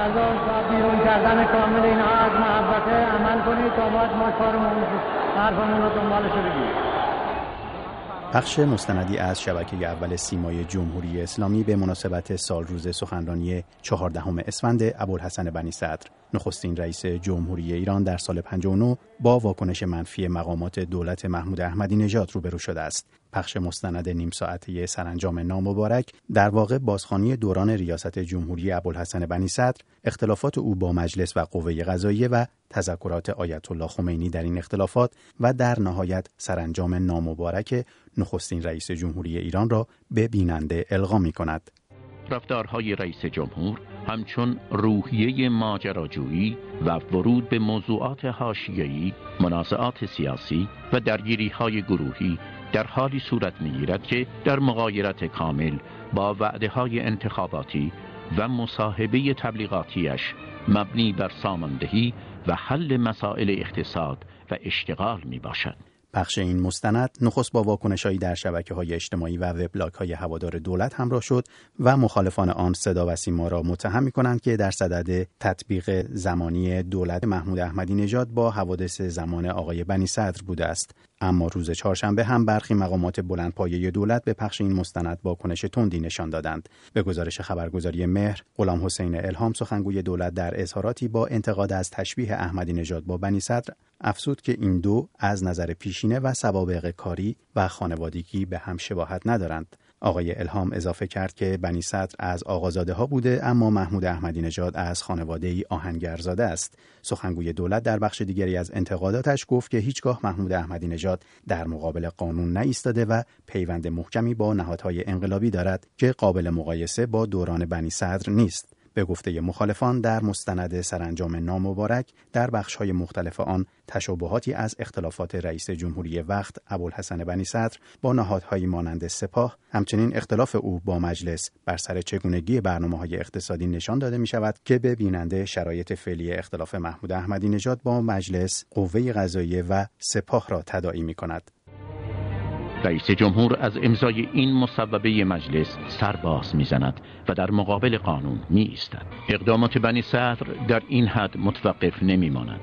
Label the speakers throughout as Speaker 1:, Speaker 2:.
Speaker 1: از بیرون کردن کامل اینها از محبته عمل کنید تا باید ما کارمون حرفمون رو دنبالش
Speaker 2: پخش مستندی از شبکه اول سیمای جمهوری اسلامی به مناسبت سال روز سخنرانی چهاردهم اسفند ابوالحسن بنی صدر نخستین رئیس جمهوری ایران در سال 59 با واکنش منفی مقامات دولت محمود احمدی نژاد روبرو شده است. پخش مستند نیم ساعته سرانجام نامبارک در واقع بازخوانی دوران ریاست جمهوری ابوالحسن بنی صدر، اختلافات او با مجلس و قوه قضاییه و تذکرات آیت الله خمینی در این اختلافات و در نهایت سرانجام نامبارک نخستین رئیس جمهوری ایران را به بیننده القا می کند.
Speaker 3: رفتارهای رئیس جمهور همچون روحیه ماجراجویی و ورود به موضوعات حاشیه‌ای، منازعات سیاسی و درگیری‌های گروهی در حالی صورت می‌گیرد که در مغایرت کامل با وعده های انتخاباتی و مصاحبه تبلیغاتیش مبنی بر ساماندهی و حل مسائل اقتصاد و اشتغال می باشد.
Speaker 2: پخش این مستند نخست با واکنشهایی در شبکه های اجتماعی و وبلاگ های هوادار دولت همراه شد و مخالفان آن صدا و سیما را متهم می کنند که در صدد تطبیق زمانی دولت محمود احمدی نژاد با حوادث زمان آقای بنی صدر بوده است. اما روز چهارشنبه هم برخی مقامات بلندپایه دولت به پخش این مستند واکنش تندی نشان دادند. به گزارش خبرگزاری مهر غلام حسین الهام سخنگوی دولت در اظهاراتی با انتقاد از تشبیه احمدی نژاد با بنی صدر افزود که این دو از نظر پیشینه و سوابق کاری و خانوادگی به هم شباهت ندارند. آقای الهام اضافه کرد که بنی صدر از آقازاده ها بوده اما محمود احمدی نژاد از خانواده ای آهنگرزاده است. سخنگوی دولت در بخش دیگری از انتقاداتش گفت که هیچگاه محمود احمدی نژاد در مقابل قانون نایستاده و پیوند محکمی با نهادهای انقلابی دارد که قابل مقایسه با دوران بنی صدر نیست. به گفته مخالفان در مستند سرانجام نامبارک در های مختلف آن تشابهاتی از اختلافات رئیس جمهوری وقت ابوالحسن بنی صدر با نهادهایی مانند سپاه همچنین اختلاف او با مجلس بر سر چگونگی برنامه های اقتصادی نشان داده می شود که به بیننده شرایط فعلی اختلاف محمود احمدی نژاد با مجلس قوه قضاییه و سپاه را تداعی می کند
Speaker 3: رئیس جمهور از امضای این مصوبه مجلس سرباز می‌زند و در مقابل قانون می ایستد. اقدامات بنی صدر در این حد متوقف نمی ماند.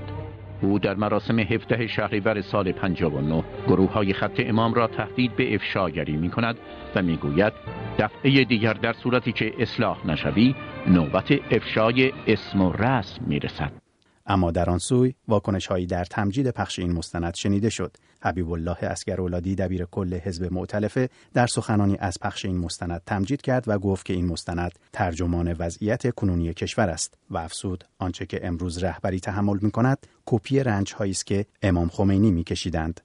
Speaker 3: او در مراسم 17 شهریور سال 59 گروه های خط امام را تهدید به افشاگری می کند و می گوید دفعه دیگر در صورتی که اصلاح نشوی نوبت افشای اسم و رسم می رسد.
Speaker 2: اما در آن سوی واکنش هایی در تمجید پخش این مستند شنیده شد. حبیب الله اولادی دبیر کل حزب معتلفه در سخنانی از پخش این مستند تمجید کرد و گفت که این مستند ترجمان وضعیت کنونی کشور است و افسود آنچه که امروز رهبری تحمل می کند کپی رنج هایی است که امام خمینی می کشیدند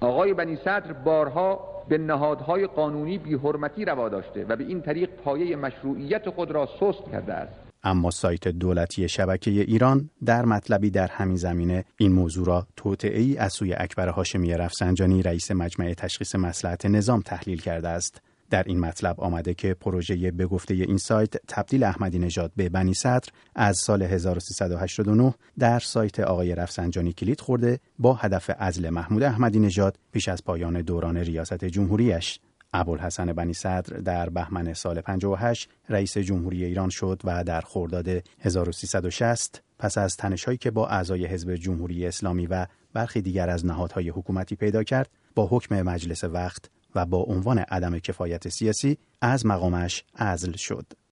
Speaker 4: آقای بنی صدر بارها به نهادهای قانونی بیحرمتی روا داشته و به این طریق پایه مشروعیت خود را سست کرده است.
Speaker 2: اما سایت دولتی شبکه ایران در مطلبی در همین زمینه این موضوع را توطعه ای از سوی اکبر هاشمی رفسنجانی رئیس مجمع تشخیص مسلحت نظام تحلیل کرده است. در این مطلب آمده که پروژه به گفته این سایت تبدیل احمدی نژاد به بنی صدر از سال 1389 در سایت آقای رفسنجانی کلید خورده با هدف ازل محمود احمدی نژاد پیش از پایان دوران ریاست جمهوریش. ابوالحسن بنی صدر در بهمن سال 58 رئیس جمهوری ایران شد و در خرداد 1360 پس از تنشهایی که با اعضای حزب جمهوری اسلامی و برخی دیگر از نهادهای حکومتی پیدا کرد با حکم مجلس وقت و با عنوان عدم کفایت سیاسی از مقامش عزل شد.